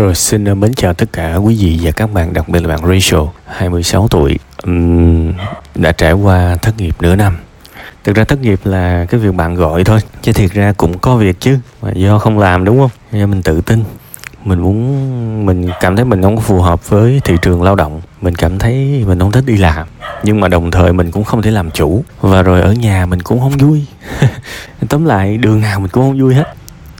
Rồi xin ờ, mến chào tất cả quý vị và các bạn, đặc biệt là bạn Rachel, 26 tuổi, đã trải qua thất nghiệp nửa năm. Thực ra thất nghiệp là cái việc bạn gọi thôi, chứ thiệt ra cũng có việc chứ, mà do không làm đúng không? Do mình tự tin, mình muốn mình cảm thấy mình không phù hợp với thị trường lao động. Mình cảm thấy mình không thích đi làm. Nhưng mà đồng thời mình cũng không thể làm chủ. Và rồi ở nhà mình cũng không vui. Tóm lại đường nào mình cũng không vui hết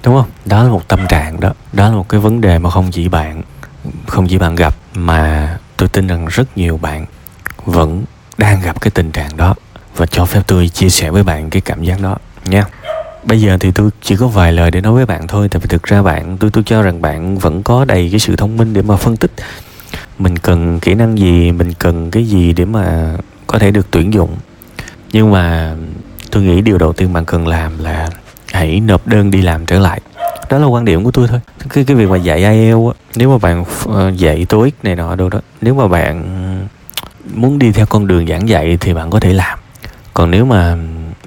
đúng không? Đó là một tâm trạng đó. Đó là một cái vấn đề mà không chỉ bạn, không chỉ bạn gặp mà tôi tin rằng rất nhiều bạn vẫn đang gặp cái tình trạng đó. Và cho phép tôi chia sẻ với bạn cái cảm giác đó nha. Bây giờ thì tôi chỉ có vài lời để nói với bạn thôi, tại vì thực ra bạn, tôi tôi cho rằng bạn vẫn có đầy cái sự thông minh để mà phân tích. Mình cần kỹ năng gì, mình cần cái gì để mà có thể được tuyển dụng. Nhưng mà tôi nghĩ điều đầu tiên bạn cần làm là hãy nộp đơn đi làm trở lại. Đó là quan điểm của tôi thôi. Cái cái việc mà dạy IELTS á nếu mà bạn uh, dạy TOEIC này nọ đâu đó nếu mà bạn muốn đi theo con đường giảng dạy thì bạn có thể làm. Còn nếu mà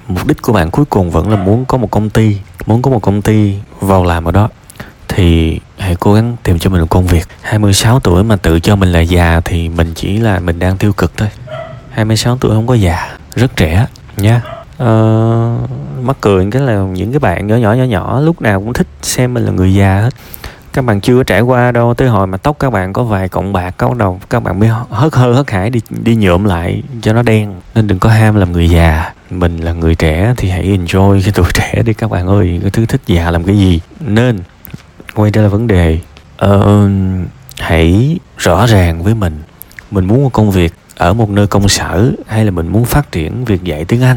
mục đích của bạn cuối cùng vẫn là muốn có một công ty muốn có một công ty vào làm ở đó thì hãy cố gắng tìm cho mình một công việc. 26 tuổi mà tự cho mình là già thì mình chỉ là mình đang tiêu cực thôi. 26 tuổi không có già rất trẻ nha. Uh, mắc cười cái là những cái bạn nhỏ nhỏ nhỏ nhỏ lúc nào cũng thích xem mình là người già hết. Các bạn chưa trải qua đâu tới hồi mà tóc các bạn có vài cọng bạc có đầu các bạn mới hớt hơ hớt hải đi đi nhuộm lại cho nó đen. Nên đừng có ham làm người già. Mình là người trẻ thì hãy enjoy cái tuổi trẻ đi các bạn ơi cái thứ thích già làm cái gì. Nên quay trở lại vấn đề ờ, hãy rõ ràng với mình. Mình muốn một công việc ở một nơi công sở hay là mình muốn phát triển việc dạy tiếng anh?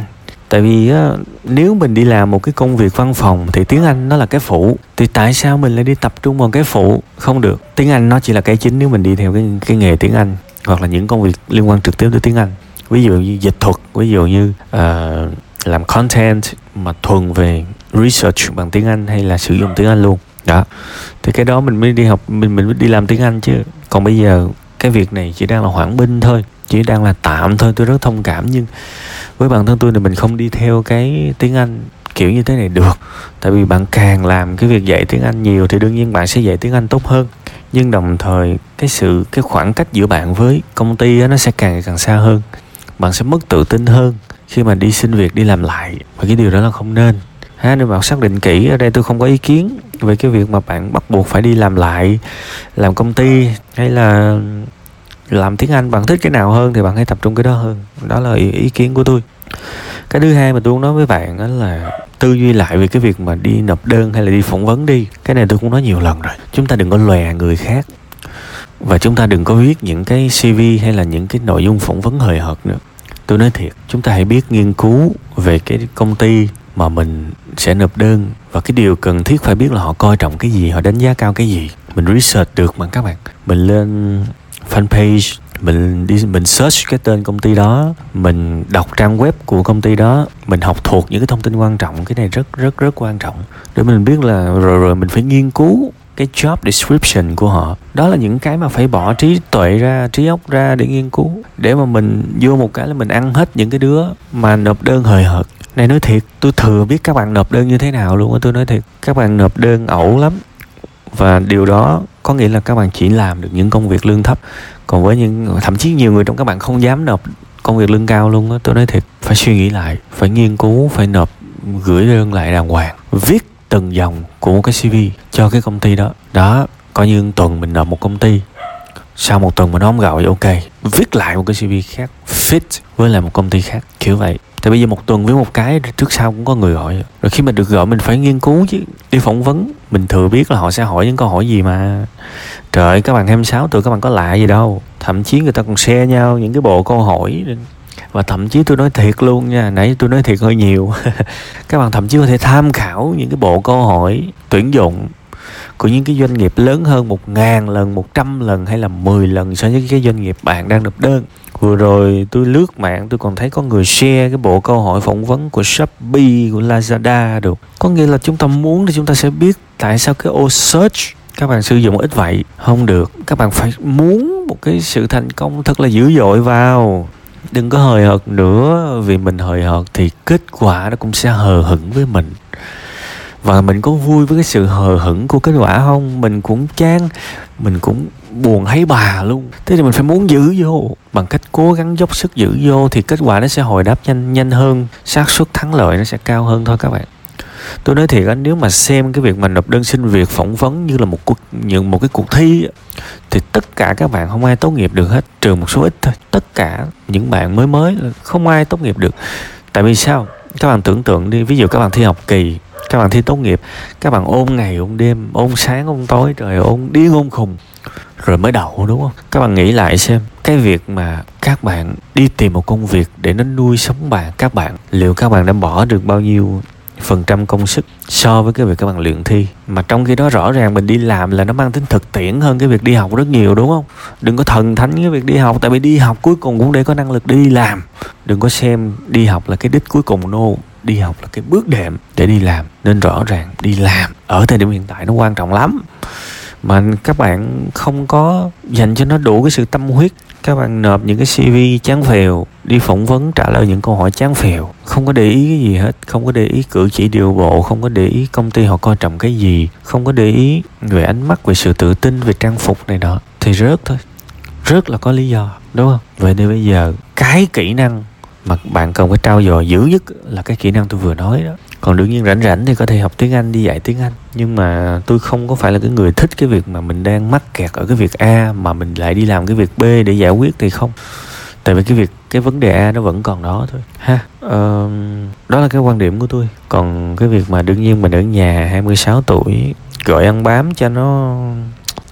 Tại vì á, nếu mình đi làm một cái công việc văn phòng thì tiếng anh nó là cái phụ thì tại sao mình lại đi tập trung vào cái phụ không được. Tiếng anh nó chỉ là cái chính nếu mình đi theo cái cái nghề tiếng anh hoặc là những công việc liên quan trực tiếp tới tiếng anh. Ví dụ như dịch thuật ví dụ như uh, làm content mà thuần về research bằng tiếng anh hay là sử dụng tiếng anh luôn. Đó. Thì cái đó mình mới đi học mình mình mới đi làm tiếng anh chứ. Còn bây giờ cái việc này chỉ đang là hoãn binh thôi chỉ đang là tạm thôi tôi rất thông cảm. Nhưng với bản thân tôi thì mình không đi theo cái tiếng anh kiểu như thế này được. Tại vì bạn càng làm cái việc dạy tiếng anh nhiều thì đương nhiên bạn sẽ dạy tiếng anh tốt hơn. Nhưng đồng thời cái sự cái khoảng cách giữa bạn với công ty đó, nó sẽ càng càng xa hơn. Bạn sẽ mất tự tin hơn khi mà đi xin việc đi làm lại. Và cái điều đó là không nên. Ha nên bạn xác định kỹ ở đây tôi không có ý kiến về cái việc mà bạn bắt buộc phải đi làm lại làm công ty hay là làm tiếng anh bạn thích cái nào hơn thì bạn hãy tập trung cái đó hơn. Đó là ý, ý kiến của tôi. Cái thứ hai mà tôi muốn nói với bạn đó là tư duy lại về cái việc mà đi nộp đơn hay là đi phỏng vấn đi. Cái này tôi cũng nói nhiều lần rồi. Chúng ta đừng có lòe người khác. Và chúng ta đừng có viết những cái cv hay là những cái nội dung phỏng vấn hời hợt nữa. Tôi nói thiệt chúng ta hãy biết nghiên cứu về cái công ty mà mình sẽ nộp đơn. Và cái điều cần thiết phải biết là họ coi trọng cái gì họ đánh giá cao cái gì. Mình research được mà các bạn. Mình lên fanpage, mình đi, mình search cái tên công ty đó, mình đọc trang web của công ty đó, mình học thuộc những cái thông tin quan trọng, cái này rất rất rất quan trọng. Để mình biết là rồi rồi mình phải nghiên cứu cái job description của họ. Đó là những cái mà phải bỏ trí tuệ ra, trí óc ra để nghiên cứu. Để mà mình vô một cái là mình ăn hết những cái đứa mà nộp đơn hời hợt. Này nói thiệt, tôi thừa biết các bạn nộp đơn như thế nào luôn á, tôi nói thiệt. Các bạn nộp đơn ẩu lắm và điều đó có nghĩa là các bạn chỉ làm được những công việc lương thấp. Còn với những, thậm chí nhiều người trong các bạn không dám nộp công việc lương cao luôn á, tôi nói thiệt, phải suy nghĩ lại, phải nghiên cứu, phải nộp, gửi đơn lại đàng hoàng. Viết từng dòng của một cái cv cho cái công ty đó. Đó, coi như tuần mình nộp một công ty. Sau một tuần mình nó không gọi ok. Viết lại một cái cv khác, fit với lại một công ty khác, kiểu vậy tại bây giờ một tuần với một cái trước sau cũng có người gọi rồi khi mà được gọi mình phải nghiên cứu chứ đi phỏng vấn mình thừa biết là họ sẽ hỏi những câu hỏi gì mà. Trời ơi, các bạn 26 tuổi các bạn có lạ gì đâu. Thậm chí người ta còn share nhau những cái bộ câu hỏi. Và thậm chí tôi nói thiệt luôn nha nãy tôi nói thiệt hơi nhiều. Các bạn thậm chí có thể tham khảo những cái bộ câu hỏi tuyển dụng của những cái doanh nghiệp lớn hơn một ngàn lần, một trăm lần hay là 10 lần so với cái doanh nghiệp bạn đang nộp đơn. Vừa rồi tôi lướt mạng tôi còn thấy có người share cái bộ câu hỏi phỏng vấn của Shopee, của Lazada được. Có nghĩa là chúng ta muốn thì chúng ta sẽ biết tại sao cái ô search các bạn sử dụng ít vậy? Không được. Các bạn phải muốn một cái sự thành công thật là dữ dội vào. Đừng có hời hợt nữa. Vì mình hời hợt thì kết quả nó cũng sẽ hờ hững với mình. Và mình có vui với cái sự hờ hững của kết quả không? Mình cũng chán. Mình cũng buồn thấy bà luôn. Thế thì mình phải muốn giữ vô. Bằng cách cố gắng dốc sức giữ vô thì kết quả nó sẽ hồi đáp nhanh nhanh hơn, xác suất thắng lợi nó sẽ cao hơn thôi các bạn. Tôi nói thiệt anh nếu mà xem cái việc mà nộp đơn xin việc phỏng vấn như là một cuộc, như một cái cuộc thi thì tất cả các bạn không ai tốt nghiệp được hết, trừ một số ít thôi. Tất cả những bạn mới mới không ai tốt nghiệp được. Tại vì sao? Các bạn tưởng tượng đi, ví dụ các bạn thi học kỳ, các bạn thi tốt nghiệp, các bạn ôn ngày ôn đêm, ôn sáng ôn tối, trời ôn điên ôn khùng, rồi mới đậu, đúng không? Các bạn nghĩ lại xem, cái việc mà các bạn đi tìm một công việc để nó nuôi sống bạn, các bạn, liệu các bạn đã bỏ được bao nhiêu phần trăm công sức so với cái việc các bạn luyện thi. Mà trong khi đó rõ ràng mình đi làm là nó mang tính thực tiễn hơn cái việc đi học rất nhiều, đúng không? Đừng có thần thánh cái việc đi học, tại vì đi học cuối cùng cũng để có năng lực đi làm. Đừng có xem đi học là cái đích cuối cùng no đi học là cái bước đệm để đi làm. Nên rõ ràng đi làm ở thời điểm hiện tại nó quan trọng lắm mà các bạn không có dành cho nó đủ cái sự tâm huyết. Các bạn nộp những cái CV chán phèo, đi phỏng vấn trả lời những câu hỏi chán phèo. Không có để ý cái gì hết, không có để ý cử chỉ điều bộ, không có để ý công ty họ coi trọng cái gì, không có để ý về ánh mắt, về sự tự tin, về trang phục này đó thì rớt thôi. Rất là có lý do, đúng không? Vậy nên bây giờ cái kỹ năng mà bạn cần phải trao dồi dữ nhất là cái kỹ năng tôi vừa nói đó còn đương nhiên rảnh rảnh thì có thể học tiếng anh đi dạy tiếng anh. Nhưng mà tôi không có phải là cái người thích cái việc mà mình đang mắc kẹt ở cái việc a mà mình lại đi làm cái việc b để giải quyết thì không. Tại vì cái việc cái vấn đề a nó vẫn còn đó thôi. Ha ờ, đó là cái quan điểm của tôi. Còn cái việc mà đương nhiên mình ở nhà 26 tuổi gọi ăn bám cho nó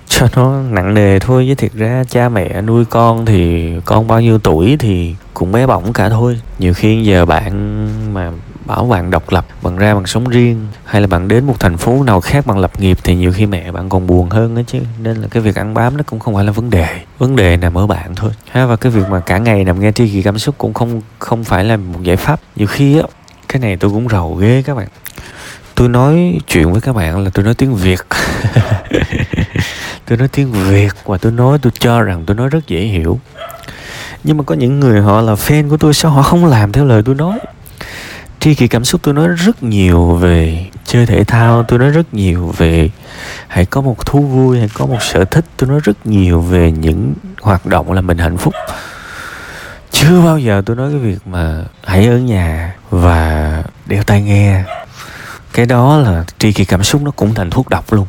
cho nó nặng nề thôi. Chứ thiệt ra cha mẹ nuôi con thì con bao nhiêu tuổi thì cũng bé bỏng cả thôi. Nhiều khi giờ bạn mà bảo bạn độc lập bạn ra bạn sống riêng. Hay là bạn đến một thành phố nào khác bạn lập nghiệp thì nhiều khi mẹ bạn còn buồn hơn đó chứ. Nên là cái việc ăn bám nó cũng không phải là vấn đề. Vấn đề nằm ở bạn thôi. Ha, và cái việc mà cả ngày nằm nghe tri kỳ cảm xúc cũng không không phải là một giải pháp. Nhiều khi á, cái này tôi cũng rầu ghê các bạn. Tôi nói chuyện với các bạn là tôi nói tiếng việt. Tôi nói tiếng việt và tôi nói, tôi cho rằng tôi nói rất dễ hiểu. Nhưng mà có những người họ là fan của tôi, sao họ không làm theo lời tôi nói? Tri kỷ cảm xúc tôi nói rất nhiều về chơi thể thao, tôi nói rất nhiều về hãy có một thú vui, hãy có một sở thích, tôi nói rất nhiều về những hoạt động làm mình hạnh phúc. Chưa bao giờ tôi nói cái việc mà hãy ở nhà và đeo tai nghe. Cái đó là tri kỳ cảm xúc nó cũng thành thuốc độc luôn.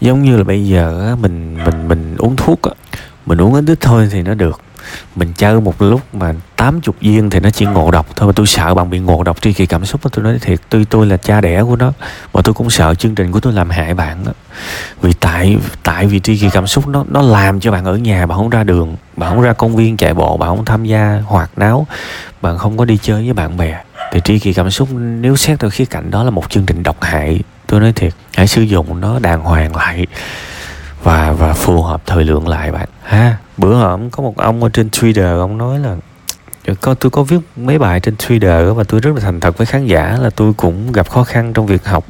Giống như là bây giờ mình mình mình uống thuốc á, mình uống ít ít thôi thì nó được mình chơi một lúc mà 80 viên thì nó chỉ ngộ độc thôi, mà tôi sợ bạn bị ngộ độc tri kỳ cảm xúc đó tôi nói thiệt, tuy tôi là cha đẻ của nó và tôi cũng sợ chương trình của tôi làm hại bạn đó. Vì tại tại vì tri kỳ cảm xúc nó nó làm cho bạn ở nhà, bạn không ra đường, bạn không ra công viên chạy bộ, bạn không tham gia hoạt náo, bạn không có đi chơi với bạn bè. Thì tri kỳ cảm xúc nếu xét từ khía cạnh đó là một chương trình độc hại, tôi nói thiệt, hãy sử dụng nó đàng hoàng lại và và phù hợp thời lượng lại bạn. Ha? Bữa hôm có một ông ở trên Twitter ông nói là có tôi có viết mấy bài trên Twitter và tôi rất là thành thật với khán giả là tôi cũng gặp khó khăn trong việc học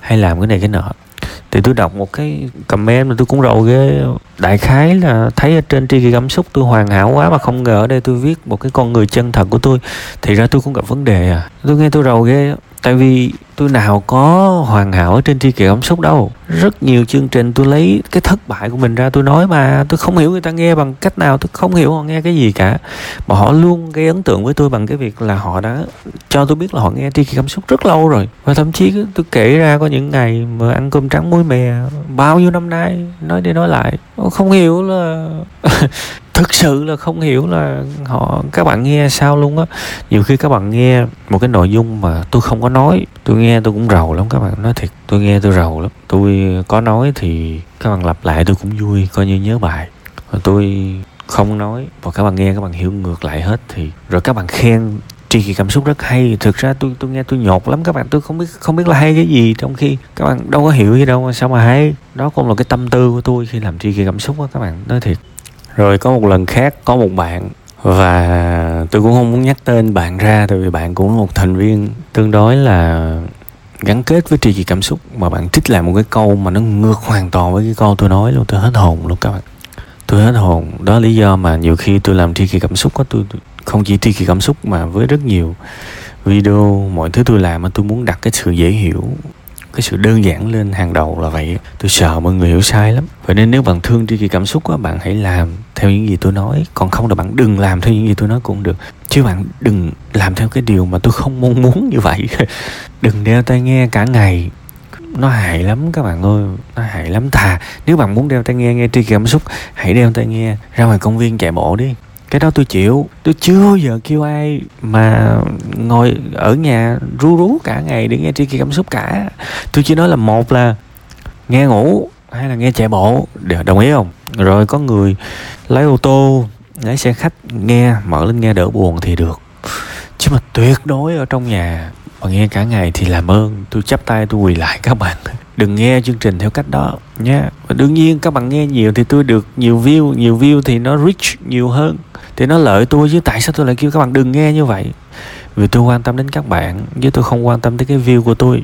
hay làm cái này cái nọ. Thì tôi đọc một cái comment mà tôi cũng rầu ghê. Đại khái là thấy ở trên tri kỳ cảm xúc tôi hoàn hảo quá mà không ngờ ở đây tôi viết một cái con người chân thật của tôi. Thì ra tôi cũng gặp vấn đề à. Tôi nghe tôi rầu ghê tại vì tôi nào có hoàn hảo ở trên tri kỳ cảm xúc đâu. Rất nhiều chương trình tôi lấy cái thất bại của mình ra tôi nói mà tôi không hiểu người ta nghe bằng cách nào, tôi không hiểu họ nghe cái gì cả. Mà họ luôn gây ấn tượng với tôi bằng cái việc là họ đã cho tôi biết là họ nghe tri kỳ cảm xúc rất lâu rồi. Và thậm chí tôi kể ra có những ngày mà ăn cơm trắng muối mè, bao nhiêu năm nay, nói đi nói lại, không hiểu là thực sự là không hiểu là họ, các bạn nghe sao luôn á. Nhiều khi các bạn nghe một cái nội dung mà tôi không có nói, tôi nghe tôi cũng rầu lắm các bạn, nói thiệt, tôi nghe tôi rầu lắm. Tôi có nói thì các bạn lặp lại tôi cũng vui, coi như nhớ bài. Và tôi không nói, và các bạn nghe, các bạn hiểu ngược lại hết thì rồi các bạn khen tri kỳ cảm xúc rất hay. Thực ra tôi tôi nghe tôi nhột lắm các bạn, tôi không biết không biết là hay cái gì trong khi các bạn đâu có hiểu gì đâu sao mà hay. Đó cũng là cái tâm tư của tôi khi làm tri kỳ cảm xúc á các bạn, nói thiệt rồi có một lần khác có một bạn và tôi cũng không muốn nhắc tên bạn ra tại vì bạn cũng là một thành viên tương đối là gắn kết với tri kỳ cảm xúc mà bạn trích lại một cái câu mà nó ngược hoàn toàn với cái câu tôi nói luôn. Tôi hết hồn luôn các bạn. Tôi hết hồn. Đó là lý do mà nhiều khi tôi làm tri kỳ cảm xúc có tôi không chỉ tri kỳ cảm xúc mà với rất nhiều video, mọi thứ tôi làm mà tôi muốn đặt cái sự dễ hiểu cái sự đơn giản lên hàng đầu là vậy tôi sợ mọi người hiểu sai lắm. Vậy nên nếu bạn thương tri kỳ cảm xúc á, bạn hãy làm theo những gì tôi nói. Còn không là bạn đừng làm theo những gì tôi nói cũng được. Chứ bạn đừng làm theo cái điều mà tôi không mong muốn như vậy. Đừng đeo tai nghe cả ngày. Nó hại lắm các bạn ơi. Nó hại lắm. Thà, nếu bạn muốn đeo tai nghe nghe tri kỳ cảm xúc, hãy đeo tai nghe ra ngoài công viên chạy bộ đi cái đó tôi chịu. Tôi chưa bao giờ kêu ai mà ngồi ở nhà ru rú cả ngày để nghe tri kỳ cảm xúc cả. Tôi chỉ nói là một là nghe ngủ hay là nghe chạy bộ. Đồng ý không? Rồi có người lái ô tô, lái xe khách nghe, mở lên nghe đỡ buồn thì được. Chứ mà tuyệt đối ở trong nhà mà nghe cả ngày thì làm ơn. Tôi chắp tay, tôi quỳ lại các bạn đừng nghe chương trình theo cách đó nhé và đương nhiên, các bạn nghe nhiều thì tôi được nhiều view nhiều view thì nó reach nhiều hơn, thì nó lợi tôi, chứ tại sao tôi lại kêu các bạn đừng nghe như vậy? Vì tôi quan tâm đến các bạn, chứ tôi không quan tâm tới cái view của tôi.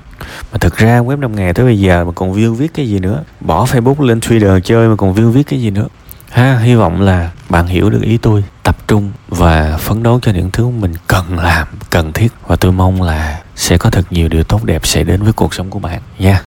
Mà thực ra, web 5 ngày tới bây giờ mà còn view viết cái gì nữa? Bỏ facebook lên twitter chơi mà còn view viết cái gì nữa? Ha, hy vọng là bạn hiểu được ý tôi. Tập trung và phấn đấu cho những thứ mình cần làm, cần thiết. Và tôi mong là sẽ có thật nhiều điều tốt đẹp xảy đến với cuộc sống của bạn, nha.